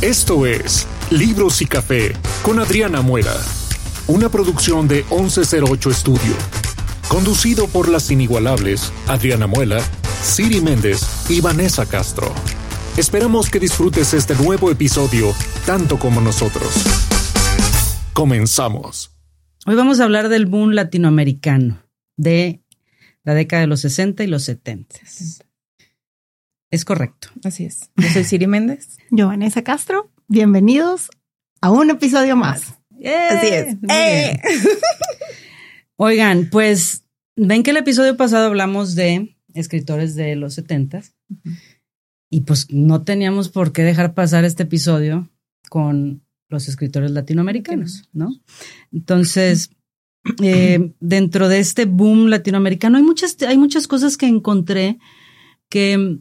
Esto es Libros y Café con Adriana Muela, una producción de 1108 Estudio, conducido por las inigualables Adriana Muela, Siri Méndez y Vanessa Castro. Esperamos que disfrutes este nuevo episodio tanto como nosotros. Comenzamos. Hoy vamos a hablar del boom latinoamericano de la década de los 60 y los 70. Es correcto. Así es. Yo soy Siri Méndez. Yo, Vanessa Castro. Bienvenidos a un episodio más. Así es. ¡Eh! Oigan, pues ven que el episodio pasado hablamos de escritores de los 70 y pues no teníamos por qué dejar pasar este episodio con los escritores latinoamericanos, ¿no? Entonces, eh, dentro de este boom latinoamericano hay muchas, hay muchas cosas que encontré que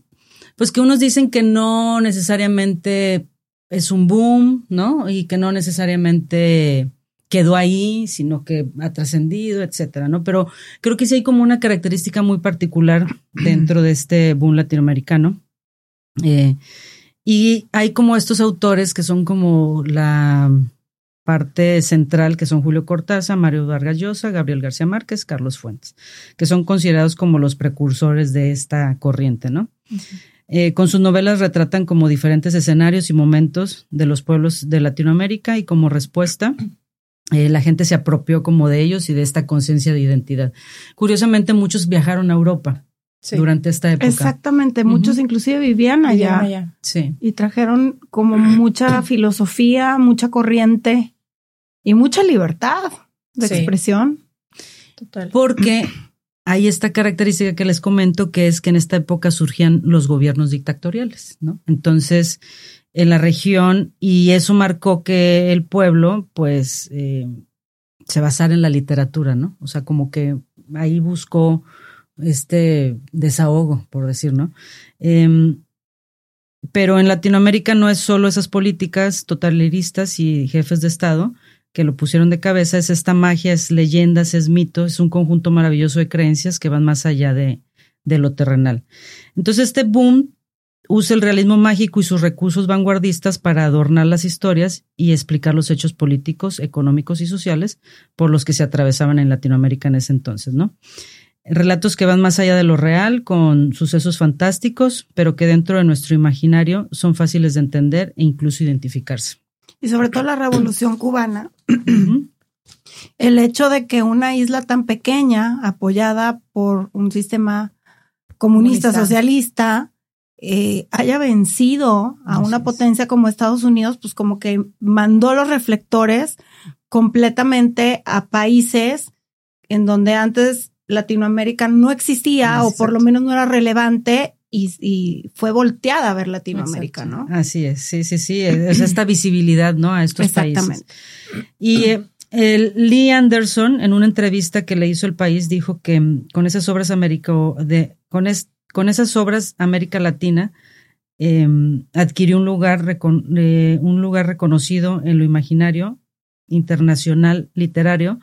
pues que unos dicen que no necesariamente es un boom, ¿no? Y que no necesariamente quedó ahí, sino que ha trascendido, etcétera, ¿no? Pero creo que sí hay como una característica muy particular dentro de este boom latinoamericano. Eh, y hay como estos autores que son como la parte central, que son Julio Cortázar, Mario Vargas Llosa, Gabriel García Márquez, Carlos Fuentes, que son considerados como los precursores de esta corriente, ¿no? Eh, con sus novelas retratan como diferentes escenarios y momentos de los pueblos de Latinoamérica y como respuesta eh, la gente se apropió como de ellos y de esta conciencia de identidad. Curiosamente, muchos viajaron a Europa durante esta época. Exactamente, muchos inclusive vivían allá, Sí. y trajeron como mucha filosofía, mucha corriente y mucha libertad de Sí. expresión. Total. Porque hay esta característica que les comento, que es que en esta época surgían los gobiernos dictatoriales, ¿no? Entonces, en la región, y eso marcó que el pueblo, pues, eh, se basara en la literatura, ¿no? O sea, como que ahí buscó este desahogo, por decir, ¿no? Em, pero en Latinoamérica no es solo esas políticas totalitaristas y jefes de Estado que lo pusieron de cabeza, es esta magia, es leyendas, es mito, es un conjunto maravilloso de creencias que van más allá de, de lo terrenal. Entonces este boom usa el realismo mágico y sus recursos vanguardistas para adornar las historias y explicar los hechos políticos, económicos y sociales por los que se atravesaban en Latinoamérica en ese entonces, ¿no? Relatos que van más allá de lo real, con sucesos fantásticos, pero que dentro de nuestro imaginario son fáciles de entender e incluso identificarse. Y sobre todo la revolución cubana, el hecho de que una isla tan pequeña, apoyada por un sistema comunista, Comunista. socialista, eh, haya vencido a una potencia como Estados Unidos, pues como que mandó los reflectores completamente a países en donde antes Latinoamérica no existía o por lo menos no era relevante y, y fue volteada a ver Latinoamérica, Exacto. ¿no? Así es, sí, sí, sí, es esta visibilidad, ¿no? A estos Exactamente. países. Y eh, el Lee Anderson, en una entrevista que le hizo el país, dijo que mm, con esas obras Américo, de, con, es- con esas obras América Latina eh, adquirió un lugar, recon- eh, un lugar reconocido en lo imaginario internacional literario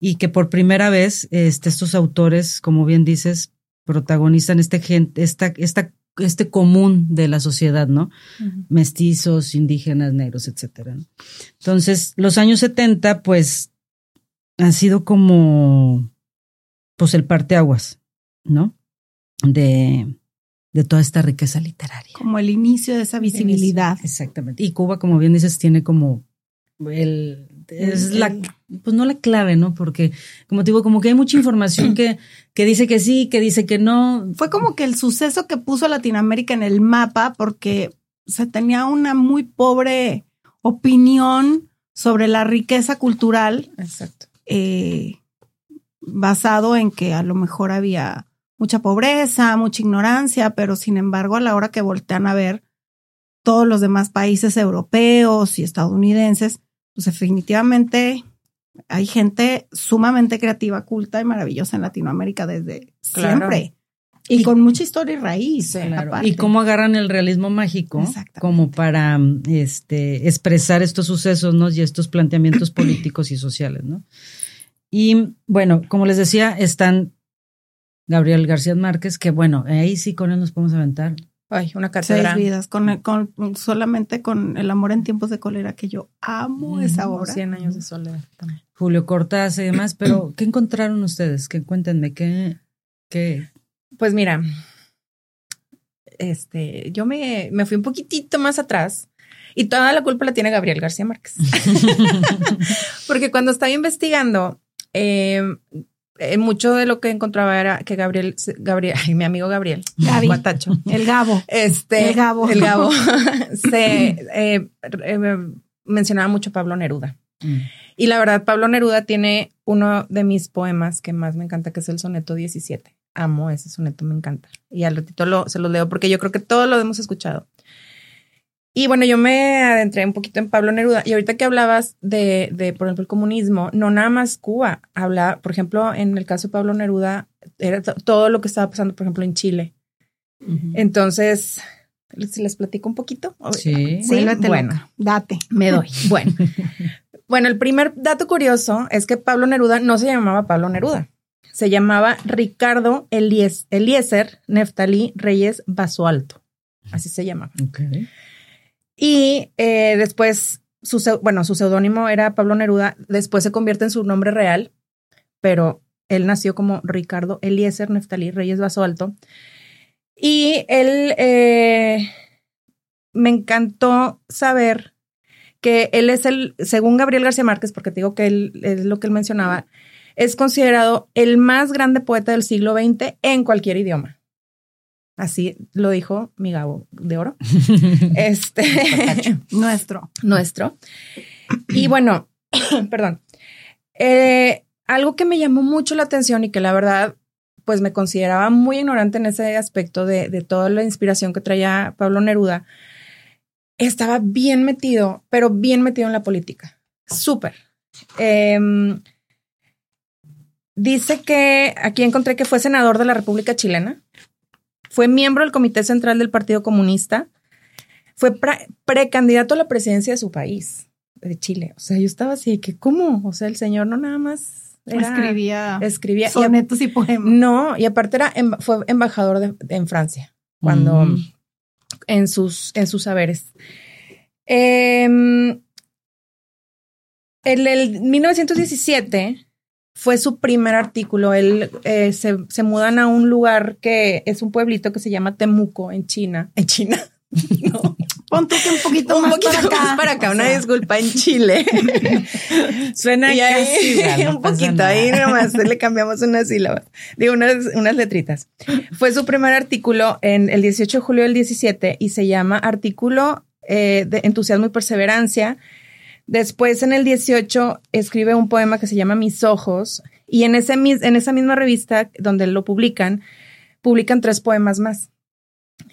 y que por primera vez este, estos autores, como bien dices, protagonizan este gente, esta, esta, este común de la sociedad, ¿no? Mestizos, indígenas, negros, etcétera. ¿no? Entonces, los años 70, pues, han sido como, pues, el parteaguas, ¿no? De, de toda esta riqueza literaria. Como el inicio de esa visibilidad. Exactamente. Y Cuba, como bien dices, tiene como el, es El- la, pues no la clave, ¿no? Porque, como te digo, como que hay mucha información que, que dice que sí, que dice que no. Fue como que el suceso que puso a Latinoamérica en el mapa porque se tenía una muy pobre opinión sobre la riqueza cultural Exacto. eh, basado en que a lo mejor había mucha pobreza, mucha ignorancia, pero sin embargo a la hora que voltean a ver todos los demás países europeos y estadounidenses, pues definitivamente hay gente sumamente creativa, culta y maravillosa en Latinoamérica desde Claro. siempre. Y, Y- con mucha historia y raíz. Claro. Y cómo agarran el realismo mágico como para este, expresar estos sucesos ¿no? y estos planteamientos políticos y sociales. ¿no? Y bueno, como les decía, están Gabriel García Márquez, que bueno, ahí sí con él nos podemos aventar Ay, una Seis cátedra. vidas, con, el- con solamente con el amor en tiempos de cólera, que yo amo esa obra. 100 años de soledad también. Julio Cortázar y demás, pero ¿qué encontraron ustedes? Que cuéntenme, ¿qué? qué? Pues mira, este, yo me, me fui un poquitito más atrás y toda la culpa la tiene Gabriel García Márquez. Porque cuando estaba investigando, eh, mucho de lo que encontraba era que Gabriel, Gabriel, ay, mi amigo Gabriel. Guatacho, El Gabo. este, El Gabo. el Gabo, se eh, eh, mencionaba mucho a Pablo Neruda. Mm. Y la verdad, Pablo Neruda tiene uno de mis poemas que más me encanta, que es el soneto 17. Amo ese soneto, me encanta. Y al ratito lo, se los leo porque yo creo que todos lo hemos escuchado. Y bueno, yo me adentré un poquito en Pablo Neruda. Y ahorita que hablabas de, de, por ejemplo, el comunismo, no nada más Cuba. Habla, por ejemplo, en el caso de Pablo Neruda, era to- todo lo que estaba pasando, por ejemplo, en Chile. Entonces, ¿les, les platico un poquito? Sí. Sí, bueno. loca. Date. Me doy. Bueno. bueno, el primer dato curioso es que Pablo Neruda no se llamaba Pablo Neruda. Se llamaba Ricardo Elies- Eliezer Neftalí Reyes Basualto. Así se llamaba. Ok. Y eh, después, su, bueno, su seudónimo era Pablo Neruda. Después se convierte en su nombre real, pero él nació como Ricardo Eliezer Neftalí Reyes Basualto. Y él eh, me encantó saber que él es el, según Gabriel García Márquez, porque te digo que él es lo que él mencionaba, es considerado el más grande poeta del siglo XX en cualquier idioma. Así lo dijo mi Gabo de oro. Este Nuestro. nuestro. Y bueno, perdón. Eh, algo que me llamó mucho la atención y que la verdad, pues me consideraba muy ignorante en ese aspecto de, de toda la inspiración que traía Pablo Neruda, estaba bien metido, pero bien metido en la política. Súper. Em, dice que aquí encontré que fue senador de la República Chilena, fue miembro del Comité Central del Partido Comunista, fue pre- precandidato a la presidencia de su país, de Chile. O sea, yo estaba así, que ¿cómo? O sea, el señor no nada más era- Escribía escribía. sonetos y poemas. no, y aparte era, em- fue embajador de- en Francia, cuando Mm. en sus, en sus saberes. Em, en el 1917 fue su primer artículo. Él eh, se, se mudan a un lugar que es un pueblito que se llama Temuco en China. En China. No, Pon tú que un poquito un más poquito para acá. más para acá, O una sea, disculpa en Chile. Suena Y casi no un poquito, nada. ahí nomás le cambiamos unas sílabas, digo, unas, unas letritas. Fue su primer artículo en el 18 de julio del 17 y se llama Artículo eh, de Entusiasmo y Perseverancia. Después, en el 18, escribe un poema que se llama Mis Ojos y en, ese, en esa misma revista donde lo publican, publican tres poemas más.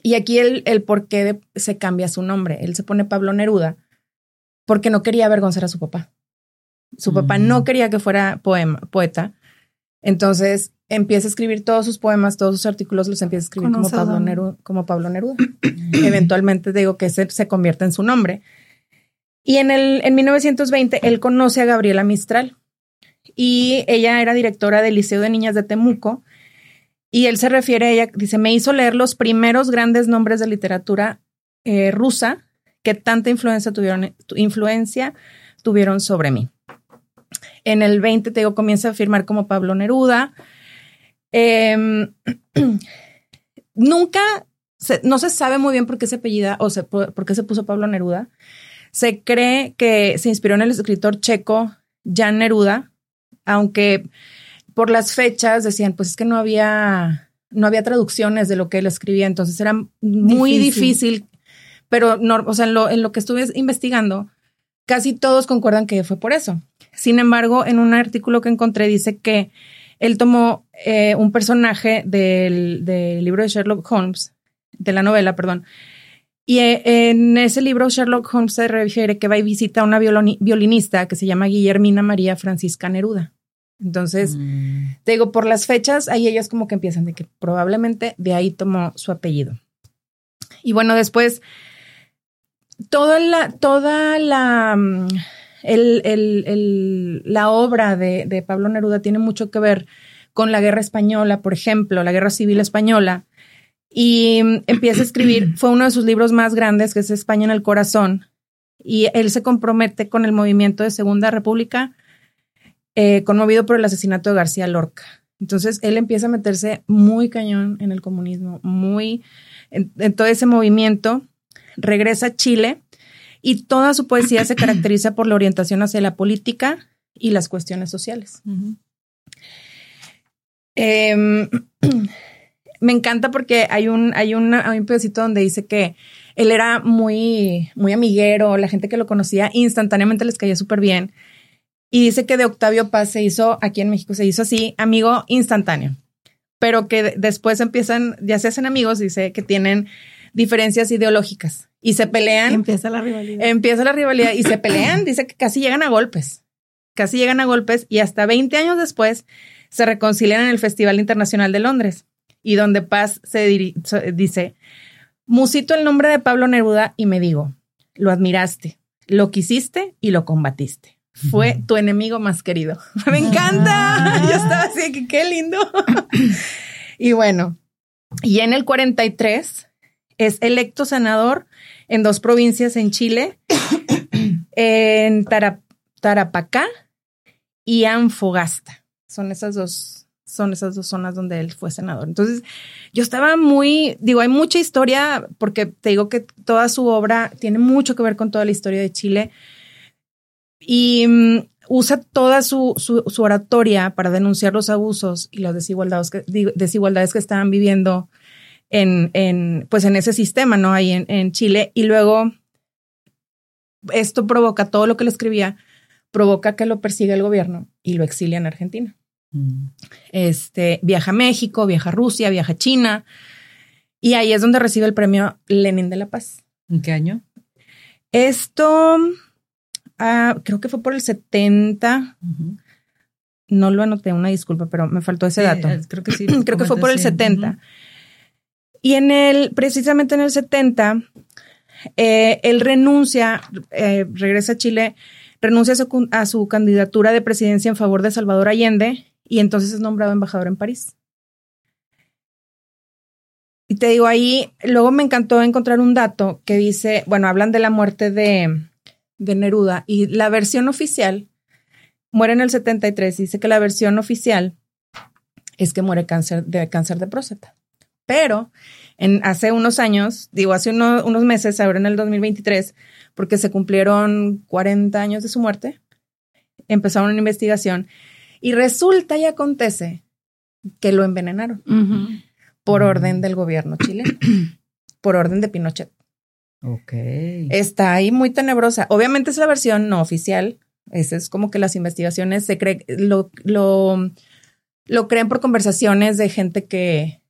Y aquí el, el por qué de- se cambia su nombre. Él se pone Pablo Neruda porque no quería avergonzar a su papá. Su papá Mm. no quería que fuera poema, poeta. Entonces empieza a escribir todos sus poemas, todos sus artículos los empieza a escribir como Pablo. Neruda, como Pablo Neruda. Eventualmente digo que se, se convierte en su nombre. Y en, el, en 1920 él conoce a Gabriela Mistral y ella era directora del Liceo de Niñas de Temuco y él se refiere a ella, dice, me hizo leer los primeros grandes nombres de literatura eh, rusa que tanta influencia tuvieron, tu- influencia tuvieron sobre mí. En el 20, te digo, comienza a firmar como Pablo Neruda. Em, nunca, se- no se sabe muy bien por qué se apellida o se, por qué se puso Pablo Neruda. Se cree que se inspiró en el escritor checo Jan Neruda, aunque por las fechas decían, pues es que no había, no había traducciones de lo que él escribía, entonces era muy Difícil. difícil, pero no, o sea, en lo, en lo que estuve investigando, casi todos concuerdan que fue por eso. Sin embargo, en un artículo que encontré dice que él tomó eh, un personaje del, del libro de Sherlock Holmes, de la novela, perdón, y eh, en ese libro Sherlock Holmes se refiere que va y visita a una violinista que se llama Guillermina María Francisca Neruda. Entonces, Mm. te digo, por las fechas, ahí ellos como que empiezan de que probablemente de ahí tomó su apellido. Y bueno, después, toda la, toda la, mm, el, el- el- la obra de, de Pablo Neruda tiene mucho que ver con la guerra española, por ejemplo, la guerra civil española. Y mm, empieza a escribir, fue uno de sus libros más grandes, que es España en el Corazón, y él se compromete con el movimiento de Segunda República, eh, conmovido por el asesinato de García Lorca. Entonces él empieza a meterse muy cañón en el comunismo, muy en, todo ese movimiento, regresa a Chile y toda su poesía se caracteriza por la orientación hacia la política y las cuestiones sociales. me encanta porque hay un, hay, un pedacito donde dice que él era muy, muy amiguero, la gente que lo conocía instantáneamente les caía súper bien. Y dice que de Octavio Paz se hizo, aquí en México se hizo así, amigo instantáneo. Pero que después empiezan, ya se hacen amigos, dice que tienen diferencias ideológicas y se pelean. Empieza la rivalidad. Empieza la rivalidad y se pelean. Dice que casi llegan a golpes. Casi llegan a golpes y hasta 20 años después se reconcilian en el Festival Internacional de Londres y donde Paz se dice, musito el nombre de Pablo Neruda y me digo, lo admiraste, lo quisiste y lo combatiste. Fue tu enemigo más querido. me encanta. Yo estaba así que qué lindo. y bueno, y en el 43 es electo senador en dos provincias en Chile, en Tarapacá y Anfogasta. Son esas dos son esas dos zonas donde él fue senador. Entonces, yo estaba muy, digo, hay mucha historia, porque te digo que toda su obra tiene mucho que ver con toda la historia de Chile y mm, usa toda su, su, oratoria para denunciar los abusos y las desigualdades que, desigualdades que estaban viviendo en, en, pues en ese sistema, ¿no? Ahí en, en Chile. Y luego esto provoca, todo lo que le escribía, provoca que lo persiga el gobierno y lo exilia en Argentina. Este, viaja a México, viaja a Rusia, viaja a China. Y ahí es donde recibe el premio Lenin de la Paz. ¿En qué año? Esto ah, creo que fue por el 70. No lo anoté, una disculpa, pero me faltó ese dato. creo que sí. creo que fue por el 70. Y en el, precisamente en el 70, eh, él renuncia, eh, regresa a Chile, renuncia a su, candidatura de presidencia en favor de Salvador Allende y entonces es nombrado embajador en París. Y te digo, ahí luego me encantó encontrar un dato que dice, bueno, hablan de la muerte de, de Neruda y la versión oficial muere en el 73. Dice que la versión oficial es que muere cáncer de cáncer de próstata. Pero en, hace unos años, digo, hace unos meses, ahora en el 2023, porque se cumplieron 40 años de su muerte, empezaron una investigación y resulta y acontece que lo envenenaron por orden del gobierno chileno, por orden de Pinochet. Ok. Está ahí muy tenebrosa. Obviamente es la versión no oficial. Ese es como que las investigaciones se cree, lo, lo, lo creen por conversaciones de gente que,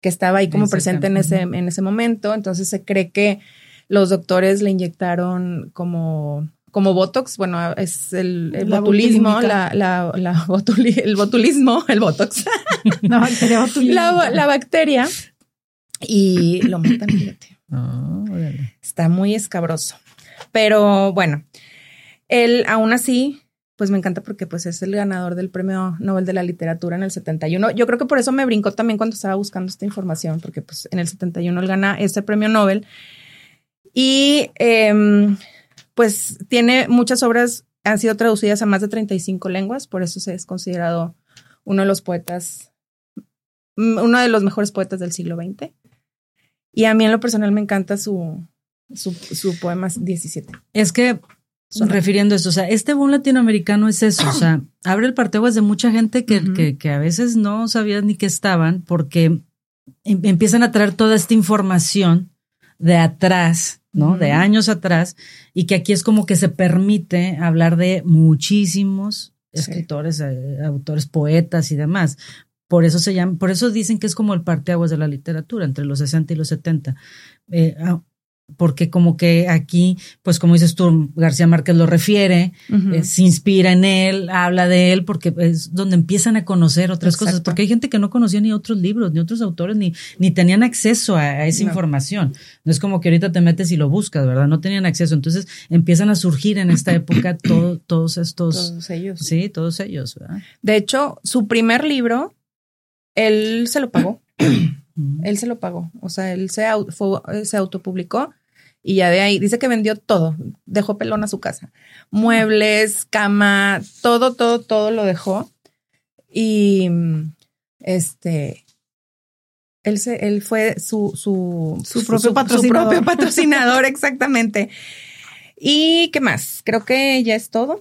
que estaba ahí como presente en ese, en ese momento. Entonces se cree que los doctores le inyectaron como como Botox, bueno, es el, botulismo, la, la, la el botulismo, el Botox. la bacteria La, bacteria. Y lo matan, fíjate. Ah, Está muy escabroso. Pero bueno, él aún así, pues me encanta porque pues es el ganador del Premio Nobel de la Literatura en el 71. Yo creo que por eso me brincó también cuando estaba buscando esta información, porque pues en el 71 él gana ese premio Nobel. Y eh, pues tiene muchas obras, han sido traducidas a más de 35 lenguas, por eso se es considerado uno de los poetas, mm, uno de los mejores poetas del siglo XX. Y a mí en lo personal me encanta su, su, su poema 17. Es que, refiriendo eso, o sea, este boom latinoamericano es eso, o sea, abre el parteaguas de mucha gente que, que, que a veces no sabían ni que estaban porque em, empiezan a traer toda esta información de atrás ¿no? De años atrás, y que aquí es como que se permite hablar de muchísimos escritores, eh, autores, poetas y demás. Por eso se llama, por eso dicen que es como el parteaguas de la literatura, entre los 60 y los 70. Eh, porque como que aquí, pues como dices tú, García Márquez lo refiere, eh, se inspira en él, habla de él, porque es donde empiezan a conocer otras cosas, porque hay gente que no conocía ni otros libros, ni otros autores, ni, ni tenían acceso a, esa información. No es como que ahorita te metes y lo buscas, ¿verdad? No tenían acceso. Entonces empiezan a surgir en esta época todos estos... Todos ellos. Sí, todos ellos, ¿verdad? De hecho, su primer libro, él se lo pagó. Él se lo pagó. O sea, él se, au- fue- se autopublicó y ya de ahí dice que vendió todo. Dejó pelón a su casa. Muebles, cama, todo, todo, todo lo dejó. Y este. Él, se, él fue su, su, Su propio patrocinador. propio patrocinador, exactamente. ¿Y qué más? Creo que ya es todo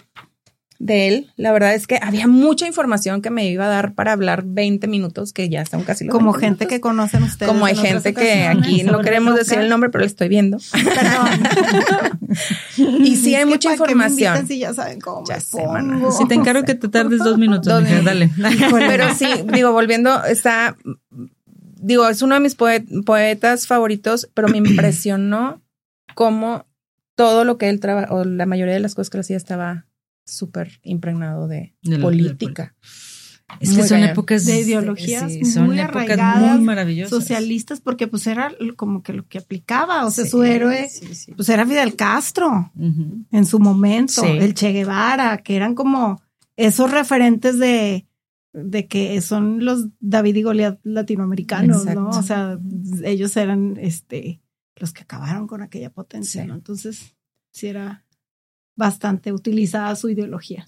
de él. La verdad es que había mucha información que me iba a dar para hablar 20 minutos, que ya están casi los Como 20 gente minutos. que conocen ustedes. Como hay gente que aquí no queremos decir el nombre, pero lo estoy viendo. Perdón. Y sí hay mucha ¿para qué me información. Si ya saben cómo Ya me sé, mana. pongo? Si te encargo que te tardes dos minutos, Dos mija, dale. Pero sí, digo, volviendo, está, digo, es uno de mis poe- poetas favoritos, pero me impresionó cómo todo lo que él trabaja, o la mayoría de las cosas que hacía estaba súper impregnado de, De la- política. Es que Muy son cañón. épocas De ideologías sí, son muy épocas arraigadas, muy maravillosas. socialistas, porque pues era como que lo que aplicaba, o sea, Sí, su héroe, sí, sí. pues era Fidel Castro en su momento, Sí. el Che Guevara, que eran como esos referentes de, de que son los David y Goliat latinoamericanos, ¿no? O sea, ellos eran este los que acabaron con aquella potencia, Sí. ¿no? Entonces, sí era bastante utilizada su ideología.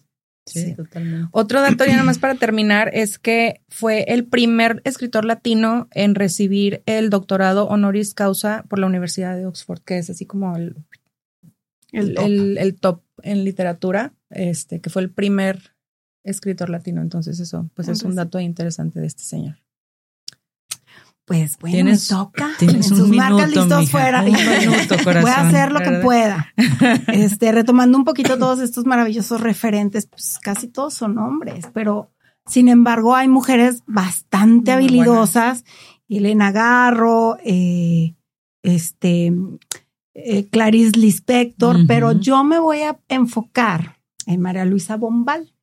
Sí, Sí. totalmente. Otro dato ya nada más para terminar es que fue el primer escritor latino en recibir el doctorado honoris causa por la Universidad de Oxford, que es así como el, El el, top. el- el top en literatura, este, que fue el primer escritor latino. Entonces eso, pues es un dato interesante de este señor. Pues bueno, Tienes- me toca. Tienes Sus un marcas minuto, listos mija, fuera. Un minuto, corazón. Voy a hacer lo que pueda. Este, retomando un poquito todos estos maravillosos referentes, pues casi todos son hombres, pero sin embargo hay mujeres bastante Muy habilidosas. Elena Garro, eh, este, eh, Clarice Lispector, pero yo me voy a enfocar en María Luisa Bombal.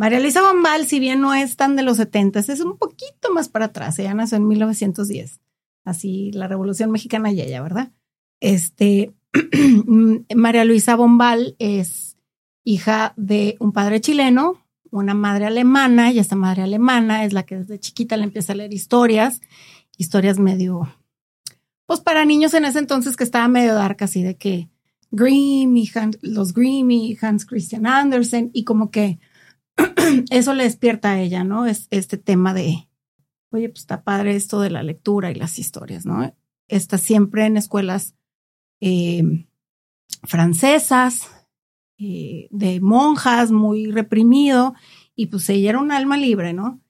María Luisa Bombal, si bien no es tan de los 70, es un poquito más para atrás. Ella nació en 1910. Así, la Revolución Mexicana y ella, ¿verdad? Este, María Luisa Bombal es hija de un padre chileno, una madre alemana, y esta madre alemana es la que desde chiquita le empieza a leer historias, historias medio, pues para niños en ese entonces que estaba medio dark, así de que Grimm los Grimm y Hans Christian Andersen, y como que eso le despierta a ella, ¿no? Es este tema de, oye, pues está padre esto de la lectura y las historias, ¿no? Está siempre en escuelas eh, francesas, eh, de monjas, muy reprimido, y pues ella era un alma libre, ¿no?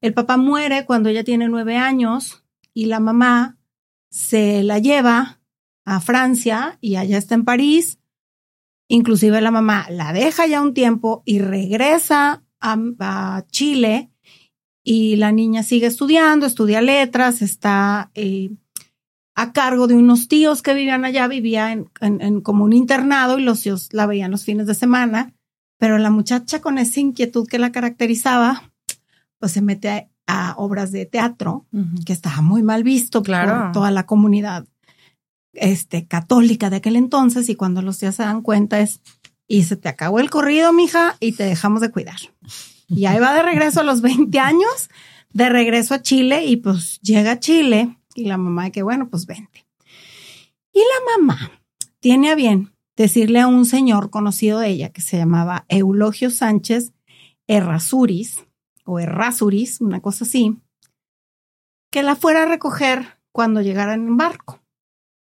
El papá muere cuando ella tiene nueve años y la mamá se la lleva a Francia y allá está en París. Inclusive la mamá la deja ya un tiempo y regresa a, a Chile y la niña sigue estudiando, estudia letras, está eh, a cargo de unos tíos que vivían allá, vivía en, en- en como un internado y los tíos la veían los fines de semana, pero la muchacha con esa inquietud que la caracterizaba, pues se mete a, a obras de teatro, que estaba muy mal visto Claro. por toda la comunidad este, católica de aquel entonces y cuando los tíos se dan cuenta es, y se te acabó el corrido, mija, y te dejamos de cuidar. Y ahí va de regreso a los 20 años, de regreso a Chile y pues llega a Chile y la mamá de que bueno, pues vente. Y la mamá tiene a bien decirle a un señor conocido de ella que se llamaba Eulogio Sánchez Errázuriz o Errázuriz, una cosa así, que la fuera a recoger cuando llegaran en barco.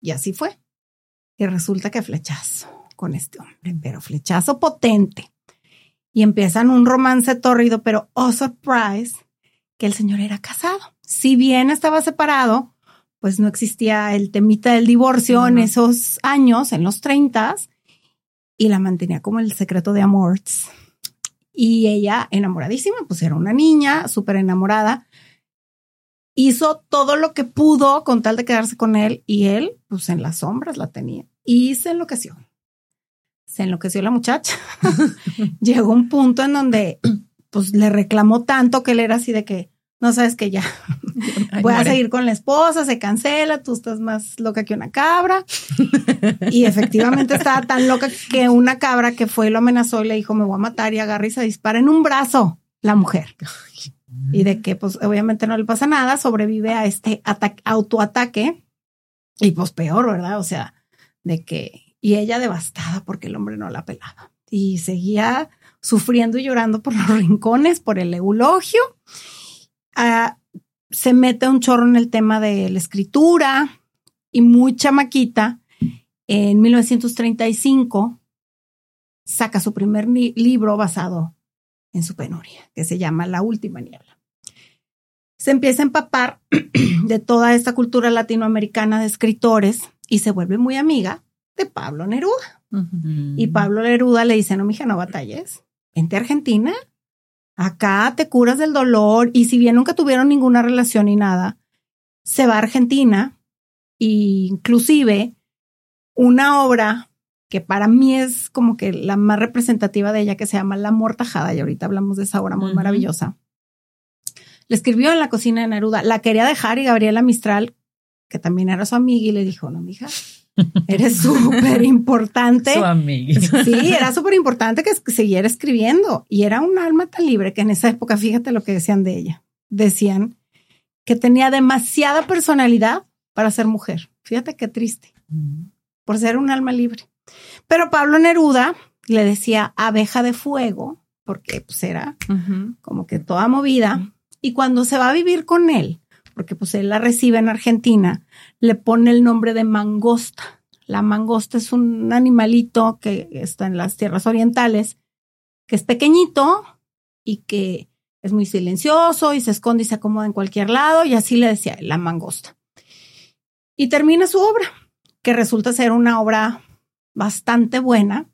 Y así fue. Y resulta que flechazo con este hombre, pero flechazo potente. Y empiezan un romance tórrido, pero oh surprise, que el señor era casado. Si bien estaba separado, pues no existía el temita del divorcio en esos años, en los 30 y la mantenía como el secreto de amores. Y ella, enamoradísima, pues era una niña, súper enamorada. Hizo todo lo que pudo con tal de quedarse con él y él, pues en las sombras la tenía. Y se enloqueció. Se enloqueció la muchacha. Llegó un punto en donde, pues le reclamó tanto que él era así de que, no sabes que ya, voy a seguir con la esposa, se cancela, tú estás más loca que una cabra. y efectivamente estaba tan loca que una cabra que fue y lo amenazó y le dijo, me voy a matar y agarra y se dispara en un brazo la mujer. Y de que pues obviamente no le pasa nada, sobrevive a este autoataque y pues peor, ¿verdad? O sea, de que, y ella devastada porque el hombre no la pelaba y seguía sufriendo y llorando por los rincones, por el eulogio. Ah, se mete un chorro en el tema de la escritura y muy chamaquita. En 1935 saca su primer libro basado en su penuria, que se llama La Última Niebla. Se empieza a empapar de toda esta cultura latinoamericana de escritores y se vuelve muy amiga de Pablo Neruda. Y Pablo Neruda le dice, no, mija, no batalles, vente a Argentina, acá te curas del dolor. Y si bien nunca tuvieron ninguna relación ni nada, se va a Argentina. E inclusive una obra que para mí es como que la más representativa de ella, que se llama La Mortajada, y ahorita hablamos de esa obra muy maravillosa. Le escribió en la cocina de Neruda, la quería dejar y Gabriela Mistral, que también era su amiga, y le dijo, no, mija, eres súper importante. su amiga. Sí, era súper importante que siguiera escribiendo. Y era un alma tan libre que en esa época, fíjate lo que decían de ella. Decían que tenía demasiada personalidad para ser mujer. Fíjate qué triste. Por ser un alma libre. Pero Pablo Neruda le decía abeja de fuego, porque pues era como que toda movida. Y cuando se va a vivir con él, porque pues él la recibe en Argentina, le pone el nombre de mangosta. La mangosta es un animalito que está en las tierras orientales, que es pequeñito y que es muy silencioso y se esconde y se acomoda en cualquier lado y así le decía la mangosta. Y termina su obra, que resulta ser una obra bastante buena.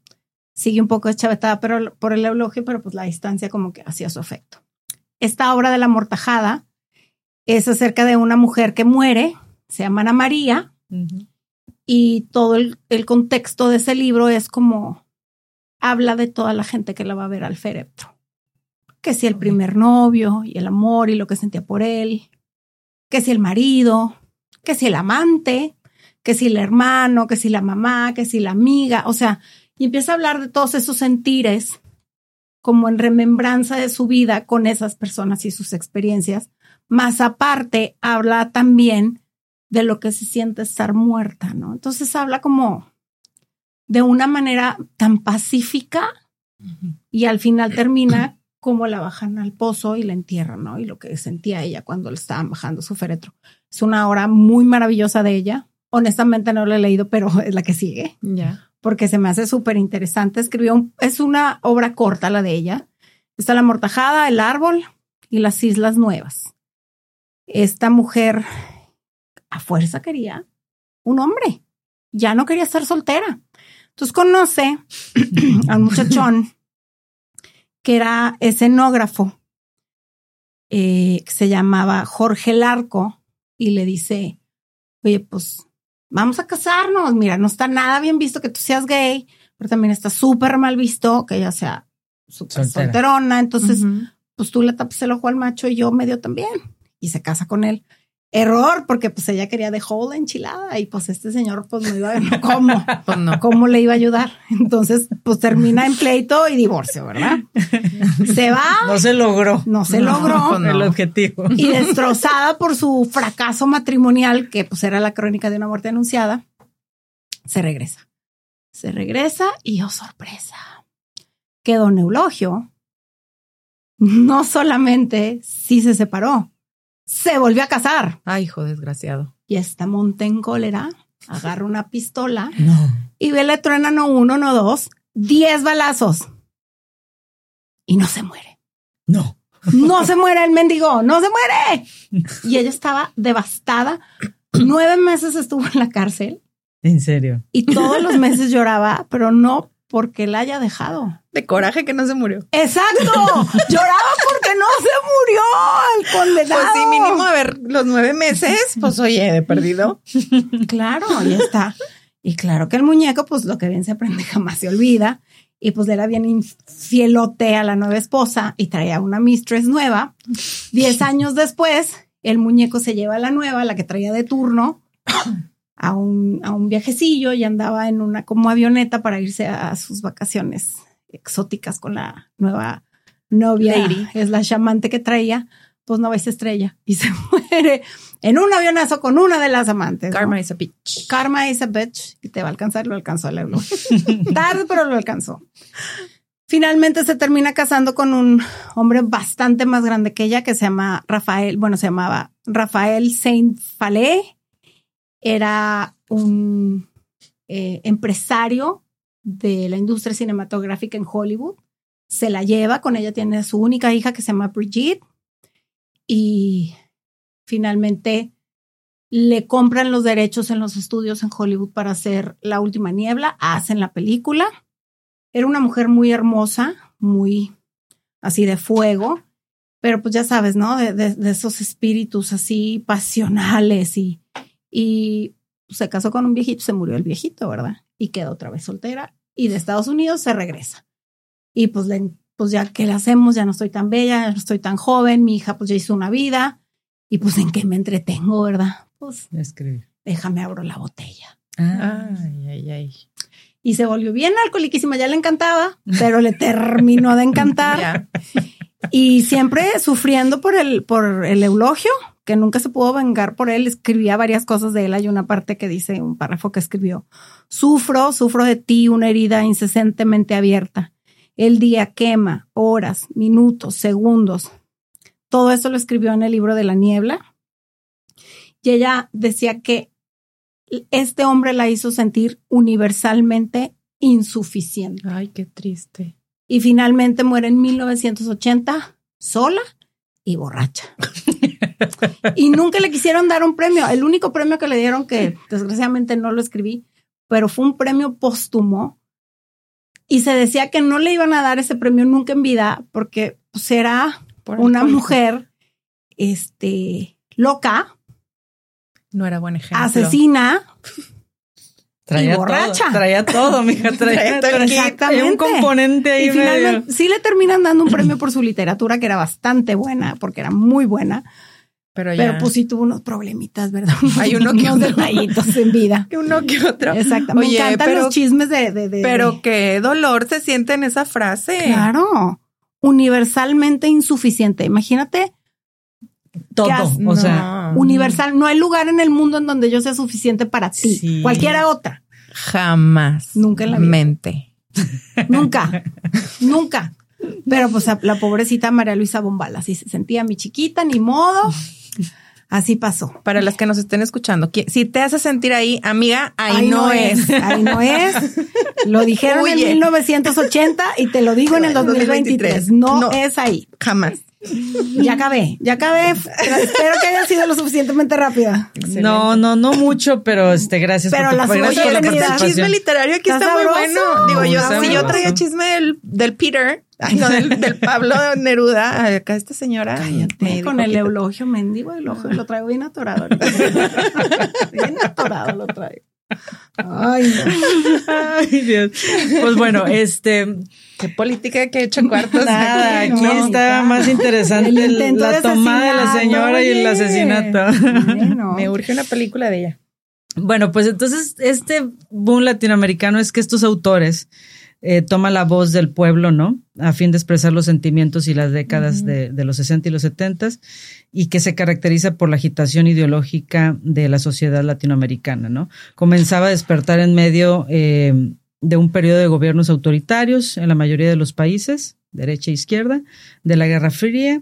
Sigue un poco deschavetada pero, por el eulogio, pero pues la distancia como que hacía su efecto. Esta obra de la mortajada es acerca de una mujer que muere, se llama Ana María, y todo el, el, contexto de ese libro es como habla de toda la gente que la va a ver al féretro. Que si el primer novio y el amor y lo que sentía por él, que si el marido, que si el amante, que si el hermano, que si la mamá, que si la amiga, o sea, y empieza a hablar de todos esos sentires como en remembranza de su vida con esas personas y sus experiencias. Más aparte, habla también de lo que se siente estar muerta, ¿no? Entonces habla como de una manera tan pacífica y al final termina como la bajan al pozo y la entierran, ¿no? Y lo que sentía ella cuando le estaban bajando su féretro. Es una obra muy maravillosa de ella, Honestamente no lo he leído, pero es la que sigue. Ya. Porque se me hace súper interesante. Escribió, es una obra corta la de ella. Está La Mortajada, El Árbol y Las Islas Nuevas. Esta mujer a fuerza quería un hombre. Ya no quería estar soltera. Entonces conoce a un muchachón que era escenógrafo, eh, que se llamaba Jorge Larco, y le dice, oye, pues vamos a casarnos. Mira, no está nada bien visto que tú seas gay, pero también está súper mal visto que ella sea súper solterona. Entonces, pues tú le tapas el ojo al macho y yo medio también. Y se casa con él. Error, porque pues ella quería de la enchilada y pues este señor pues no iba a ver cómo, pues no. cómo le iba a ayudar. Entonces, pues termina en pleito y divorcio, ¿verdad? Se va. No se logró. No se logró. Pues el objetivo. Y destrozada por su fracaso matrimonial, que pues era la crónica de una muerte anunciada, se regresa. Se regresa y oh sorpresa, que don Eulogio no solamente sí se separó, se volvió a casar. Ay, hijo desgraciado. Y esta monta en cólera, agarra una pistola y ve le truena no uno, no dos, diez balazos. Y no se muere. No. No se muere el mendigo, no se muere. Y ella estaba devastada. Nueve meses estuvo en la cárcel. ¿En serio? Y todos los meses lloraba, pero no porque la haya dejado. De coraje que no se murió. Exacto. Lloraba porque no se murió el condenado. Pues sí, mínimo a ver los nueve meses, pues oye, de perdido. Claro, ahí está. Y claro que el muñeco, pues lo que bien se aprende jamás se olvida. Y pues era bien infielote a la nueva esposa y traía una mistress nueva. Diez años después, el muñeco se lleva a la nueva, la que traía de turno a un, a un viajecillo y andaba en una como avioneta para irse a sus vacaciones exóticas con la nueva novia, es la chamante que traía, pues no se estrella y se muere en un avionazo con una de las amantes. ¿no? Karma is a bitch. Karma is a bitch y te va a alcanzar, lo alcanzó el. Tarde, pero lo alcanzó. Finalmente se termina casando con un hombre bastante más grande que ella que se llama Rafael, bueno, se llamaba Rafael Saint Falé. Era un eh, empresario de la industria cinematográfica en Hollywood. Se la lleva, con ella tiene su única hija que se llama Brigitte y finalmente le compran los derechos en los estudios en Hollywood para hacer La Última Niebla, hacen la película. Era una mujer muy hermosa, muy así de fuego, pero pues ya sabes, ¿no? De, de esos espíritus así pasionales y, y se casó con un viejito, se murió el viejito, ¿verdad? Y quedó otra vez soltera y de Estados Unidos se regresa. Y pues, le, pues ya que le hacemos, ya no estoy tan bella, ya no estoy tan joven, mi hija pues ya hizo una vida y pues en qué me entretengo, ¿verdad? Pues Escribir. déjame abro la botella. Ay, ay, ay. Y se volvió bien alcoholiquísima, ya le encantaba, pero le terminó de encantar. Y siempre sufriendo por el, por el eulogio, que nunca se pudo vengar por él. Escribía varias cosas de él. Hay una parte que dice, un párrafo que escribió. Sufro, sufro de ti una herida incesantemente abierta. El día quema, horas, minutos, segundos. Todo eso lo escribió en el libro de la niebla. Y ella decía que este hombre la hizo sentir universalmente insuficiente Ay, qué triste. y finalmente muere en 1980 sola y borracha. y nunca le quisieron dar un premio. El único premio que le dieron, que desgraciadamente no lo escribí, pero fue un premio póstumo. Y se decía que no le iban a dar ese premio nunca en vida porque pues, era Por una mujer este, loca, No era buen ejemplo. asesina. Traía Y borracha. Todo, traía todo, mija. Traía, todo traía un Exactamente. componente ahí Y medio. finalmente sí le terminan dando un premio por su literatura, que era bastante buena, porque era muy buena. Pero ya. Pero pues sí tuvo unos problemitas, ¿verdad? Hay uno que unos otro. detallitos en vida. uno que otro. Exacto. Oye, Me encantan pero- los chismes de, de, de- Pero de- qué dolor se siente en esa frase. claro, universalmente insuficiente. Imagínate, todo. has- O sea, No. universal. No hay lugar en el mundo en donde yo sea suficiente para ti. Sí. Cualquiera otra. Jamás. Nunca en la vida. Mente. Nunca, nunca. Pero pues la pobrecita María Luisa Bombal, así se sentía mi chiquita, ni modo. Así pasó. Para las que nos estén escuchando, si te hace sentir ahí, amiga, ahí, no, es. Ahí no es. Lo dijeron en Huye. 1980 y te lo digo en el 2023. No, No. es ahí. Jamás. Ya acabé, ya acabé. Pero espero que haya sido lo suficientemente rápida. no, no, no mucho, pero este, gracias Pero por, la tu, gracias por la que está el chisme literario aquí Está está, muy bueno. Digo yo, Está si yo traía chisme del, del Peter, ay, no, del, del Pablo Neruda, acá esta señora. me Con el eulogio mendigo, elogio, lo traigo bien atorado. bien atorado lo traigo. Ay, no. Ay, Dios. Pues bueno, este, Qué política que he hecho cuartos. nada, aquí, no. está más interesante El el- la de tomada de la señora y el oye. asesinato. Bueno. Me urge una película de ella. Bueno, pues entonces este boom latinoamericano es que estos autores eh, toman la voz del pueblo, ¿no? A fin de expresar los sentimientos y las décadas de, de los 60 y los 70 y que se caracteriza por la agitación ideológica de la sociedad latinoamericana, ¿no? Comenzaba a despertar en medio eh, de un periodo de gobiernos autoritarios en la mayoría de los países, derecha e izquierda, de la Guerra Fría,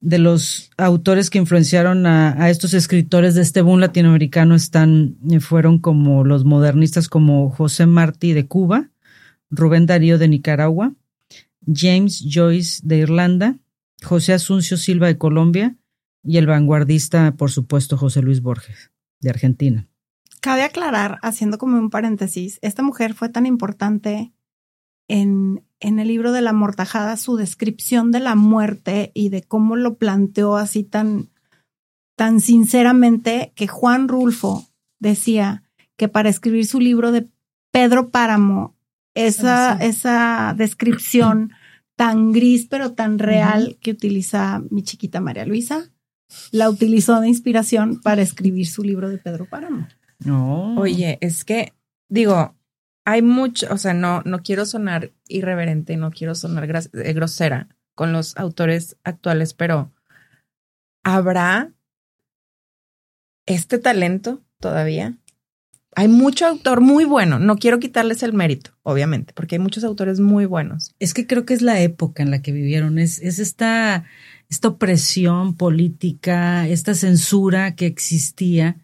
de los autores que influenciaron a, estos escritores de este boom latinoamericano están, eh, fueron como los modernistas como José Martí de Cuba, Rubén Darío de Nicaragua, James Joyce de Irlanda, José Asuncio Silva de Colombia y el vanguardista, por supuesto, José Luis Borges de Argentina. Cabe aclarar, haciendo como un paréntesis, esta mujer fue tan importante en, en el libro de la mortajada, su descripción de la muerte y de cómo lo planteó así tan, tan sinceramente, que Juan Rulfo decía que para escribir su libro de Pedro Páramo, esa, sí. esa descripción tan gris pero tan real que utiliza mi chiquita María Luisa, la utilizó de inspiración para escribir su libro de Pedro Páramo. No. Oye, es que, digo, hay mucho, o sea, no, no quiero sonar irreverente, no quiero sonar eh, grosera con los autores actuales, pero ¿habrá este talento todavía? Hay mucho autor muy bueno. No quiero quitarles el mérito, obviamente, porque hay muchos autores muy buenos. Es que creo que es la época en la que vivieron. Es, es esta, esta opresión política, esta censura que existía,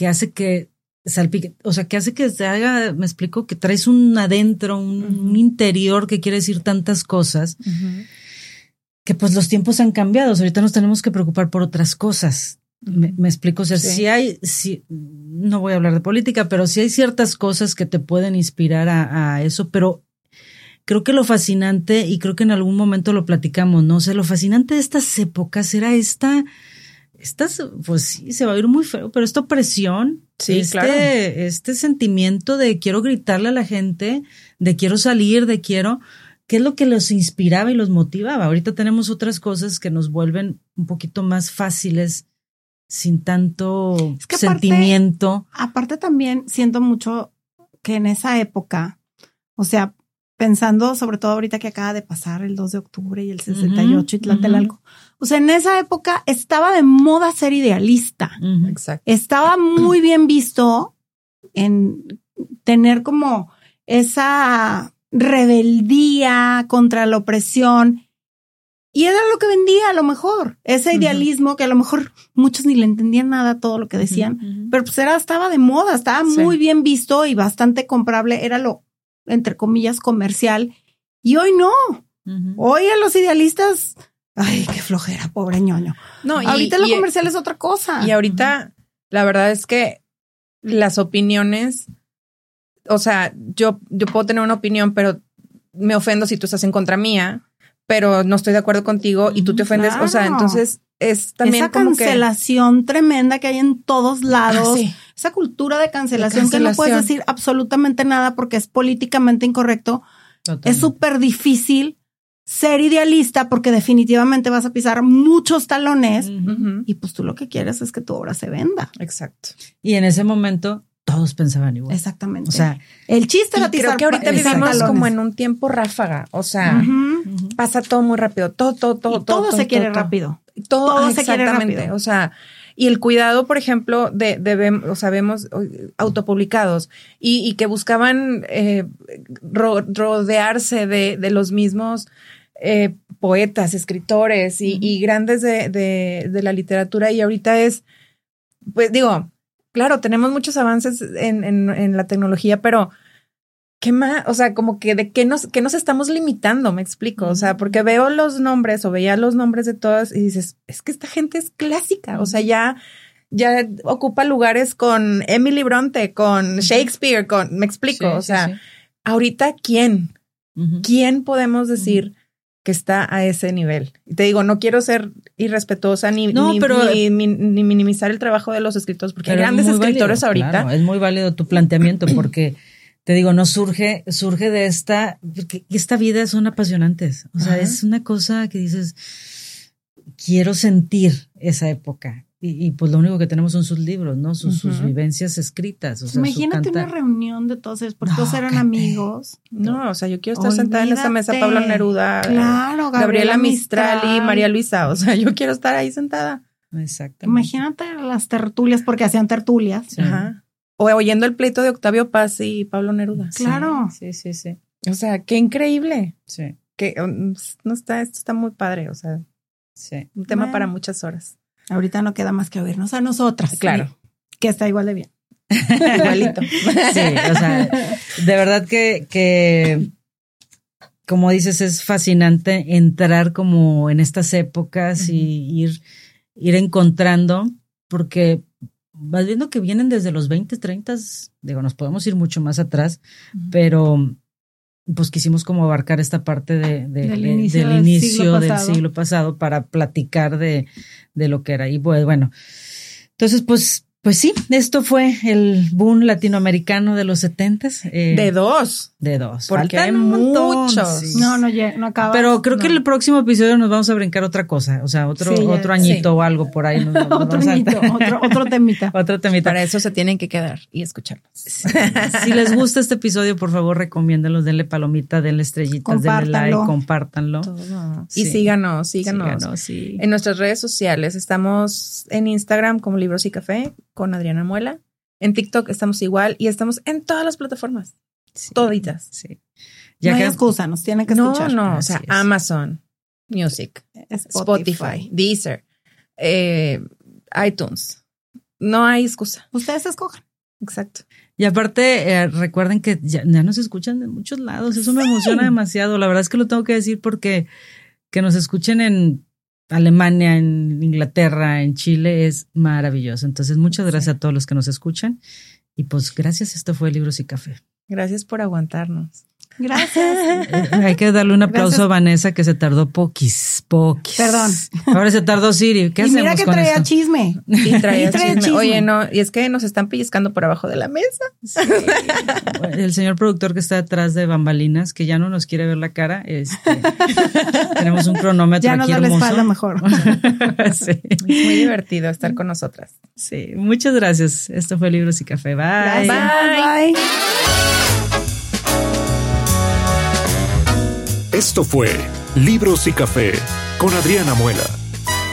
que hace que salpique, o sea, que hace que se haga, me explico, que traes un adentro, un, un interior que quiere decir tantas cosas, que pues los tiempos han cambiado. Ahorita nos tenemos que preocupar por otras cosas. Me, me, explico, o sea, Sí. si hay, si, no voy a hablar de política, pero sí hay ciertas cosas que te pueden inspirar a, a eso, pero creo que lo fascinante, y creo que en algún momento lo platicamos, ¿no? O sea, lo fascinante de estas épocas era esta, estas, pues sí, se va a ir muy feo, pero esta opresión, Sí, este, claro. este sentimiento de quiero gritarle a la gente, de quiero salir, de quiero, ¿qué es lo que los inspiraba y los motivaba? Ahorita tenemos otras cosas que nos vuelven un poquito más fáciles, sin tanto Es que aparte- sentimiento. Aparte también siento mucho que en esa época, o sea, pensando sobre todo ahorita que acaba de pasar el 2 de octubre y el 68 y Tlatelolco, o sea, en esa época estaba de moda ser idealista. Exacto. Estaba muy bien visto en tener como esa rebeldía contra la opresión. Y era lo que vendía a lo mejor, ese idealismo que a lo mejor muchos ni le entendían nada todo lo que decían, pero pues era, estaba de moda, estaba Sí. muy bien visto y bastante comprable, era lo, entre comillas, comercial. Y hoy no, hoy a los idealistas, ay, qué flojera, pobre ñoño. No, y- Ahorita lo y- comercial es otra cosa. Y ahorita, la verdad es que las opiniones, o sea, yo, yo puedo tener una opinión, pero me ofendo si tú estás en contra mía, pero no estoy de acuerdo contigo y tú te ofendes. O sea, entonces es también esa como que. cancelación tremenda que hay en todos lados, Ah, sí. Esa cultura de cancelación, De que no puedes decir absolutamente nada porque es políticamente incorrecto, es súper difícil ser idealista porque definitivamente vas a pisar muchos talones y pues tú lo que quieres es que tu obra se venda. Exacto. Y en ese momento todos pensaban igual. Exactamente. O sea, el chiste era creo que ahorita vivimos talones. como en un tiempo ráfaga. O sea, pasa todo muy rápido. Todo, todo, todo. Y todo, se quiere rápido. Todo, Todo ah, se quiere rápido. O sea, y el cuidado, por ejemplo, de, de o sea, vemos autopublicados y, y que buscaban eh, ro- rodearse de, de los mismos eh, poetas, escritores y, y grandes de, de, de la literatura. Y ahorita es, pues digo, claro, tenemos muchos avances en, en, en la tecnología, pero ¿qué más? O sea, como que de qué nos, qué nos estamos limitando, me explico. O sea, porque veo los nombres o veía los nombres de todas y dices, es que esta gente es clásica. O sea, ya, ya ocupa lugares con Emily Bronte, con Shakespeare, con, me explico. Sí, o sea, sí. ahorita, ¿quién? ¿Quién podemos decir que está a ese nivel? Y te digo, no quiero ser irrespetuosa ni, No, ni, pero- ni- ni- ni minimizar el trabajo de los escritores, porque hay es grandes escritores válido, ahorita. claro, es muy válido tu planteamiento porque te digo, no surge, surge de esta, porque esta vida son apasionantes. O sea, Ajá. es una cosa que dices, quiero sentir esa época. Y, y, pues lo único que tenemos son sus libros, ¿no? Sus, vivencias escritas. O sea, su Imagínate una reunión de todos ellos, porque No, todos eran amigos. No, o sea, yo quiero estar sentada en esa mesa. Pablo Neruda, Claro, Gabriela Mistral y María Luisa. O sea, yo quiero estar ahí sentada. Exactamente. Imagínate las tertulias, porque hacían tertulias. Sí. Ajá. O oyendo el pleito de Octavio Paz y Pablo Neruda. Claro. Sí, sí, sí. O sea, qué increíble. Sí, Que um, no está, esto está muy padre. O sea, sí. un tema Bueno. para muchas horas. Ahorita no queda más que oírnos a nosotras. Claro. Que está igual de bien. Igualito. Sí, o sea, de verdad que, que, como dices, es fascinante entrar como en estas épocas y ir, ir encontrando, porque vas viendo que vienen desde los 20, 30, digo, nos podemos ir mucho más atrás, pero pues quisimos como abarcar esta parte de, de- Del de- inicio del del inicio siglo del pasado. siglo pasado para platicar de, de lo que era. Y pues, bueno, entonces pues Pues sí, esto fue el boom latinoamericano de los setentas. Eh, De dos. de dos. Porque Faltan hay muchos. sí. No, no, lle- no acaba. Pero creo que no. el próximo episodio nos vamos a brincar otra cosa, o sea, otro, Sí, ya- otro añito sí. o algo por ahí. nos- nos otro, vamos a- añito, otro, otro temita. otro temita. Para eso se tienen que quedar y escucharnos. Si les gusta este episodio, por favor, recomiéndenlo, denle palomita, denle estrellitas, denle like, Compártanlo. Y Sí. síganos, síganos. Síganos, sí. En nuestras redes sociales estamos en Instagram como Libros y Café con Adriana Muela. En TikTok estamos igual y estamos en todas las plataformas. Sí. Toditas. Sí. no hay excusa, nos tienen que No, escuchar. no, o Así sea, es. Amazon Music, Spotify, Deezer, eh, iTunes. No hay excusa. Ustedes escojan. Exacto. Y aparte, eh, recuerden que ya, ya nos escuchan de muchos lados. Eso me emociona demasiado. La verdad es que lo tengo que decir porque que nos escuchen en Alemania, en Inglaterra, en Chile es maravilloso. Entonces, muchas gracias a todos los que nos escuchan. Y pues gracias. Esto fue Libros y Café. Gracias por aguantarnos. Gracias. Hay que darle un aplauso Gracias. a Vanessa que se tardó poquis, poquis. Perdón. Ahora se tardó Siri. ¿Qué y hacemos mira que con traía esto? chisme. Y traía Y traía chisme. chisme. Oye, no, y es que nos están pellizcando por abajo de la mesa. Sí. El señor productor que está detrás de bambalinas, que ya no nos quiere ver la cara, este, tenemos un cronómetro Ya nos aquí da la espalda mejor. sí, Es muy divertido estar con nosotras. sí. Muchas gracias. Esto fue Libros y Café. Bye. Gracias. Bye. Esto fue Libros y Café con Adriana Muela,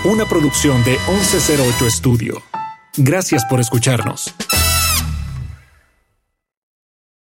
una producción de 1108 Estudio. Gracias por escucharnos.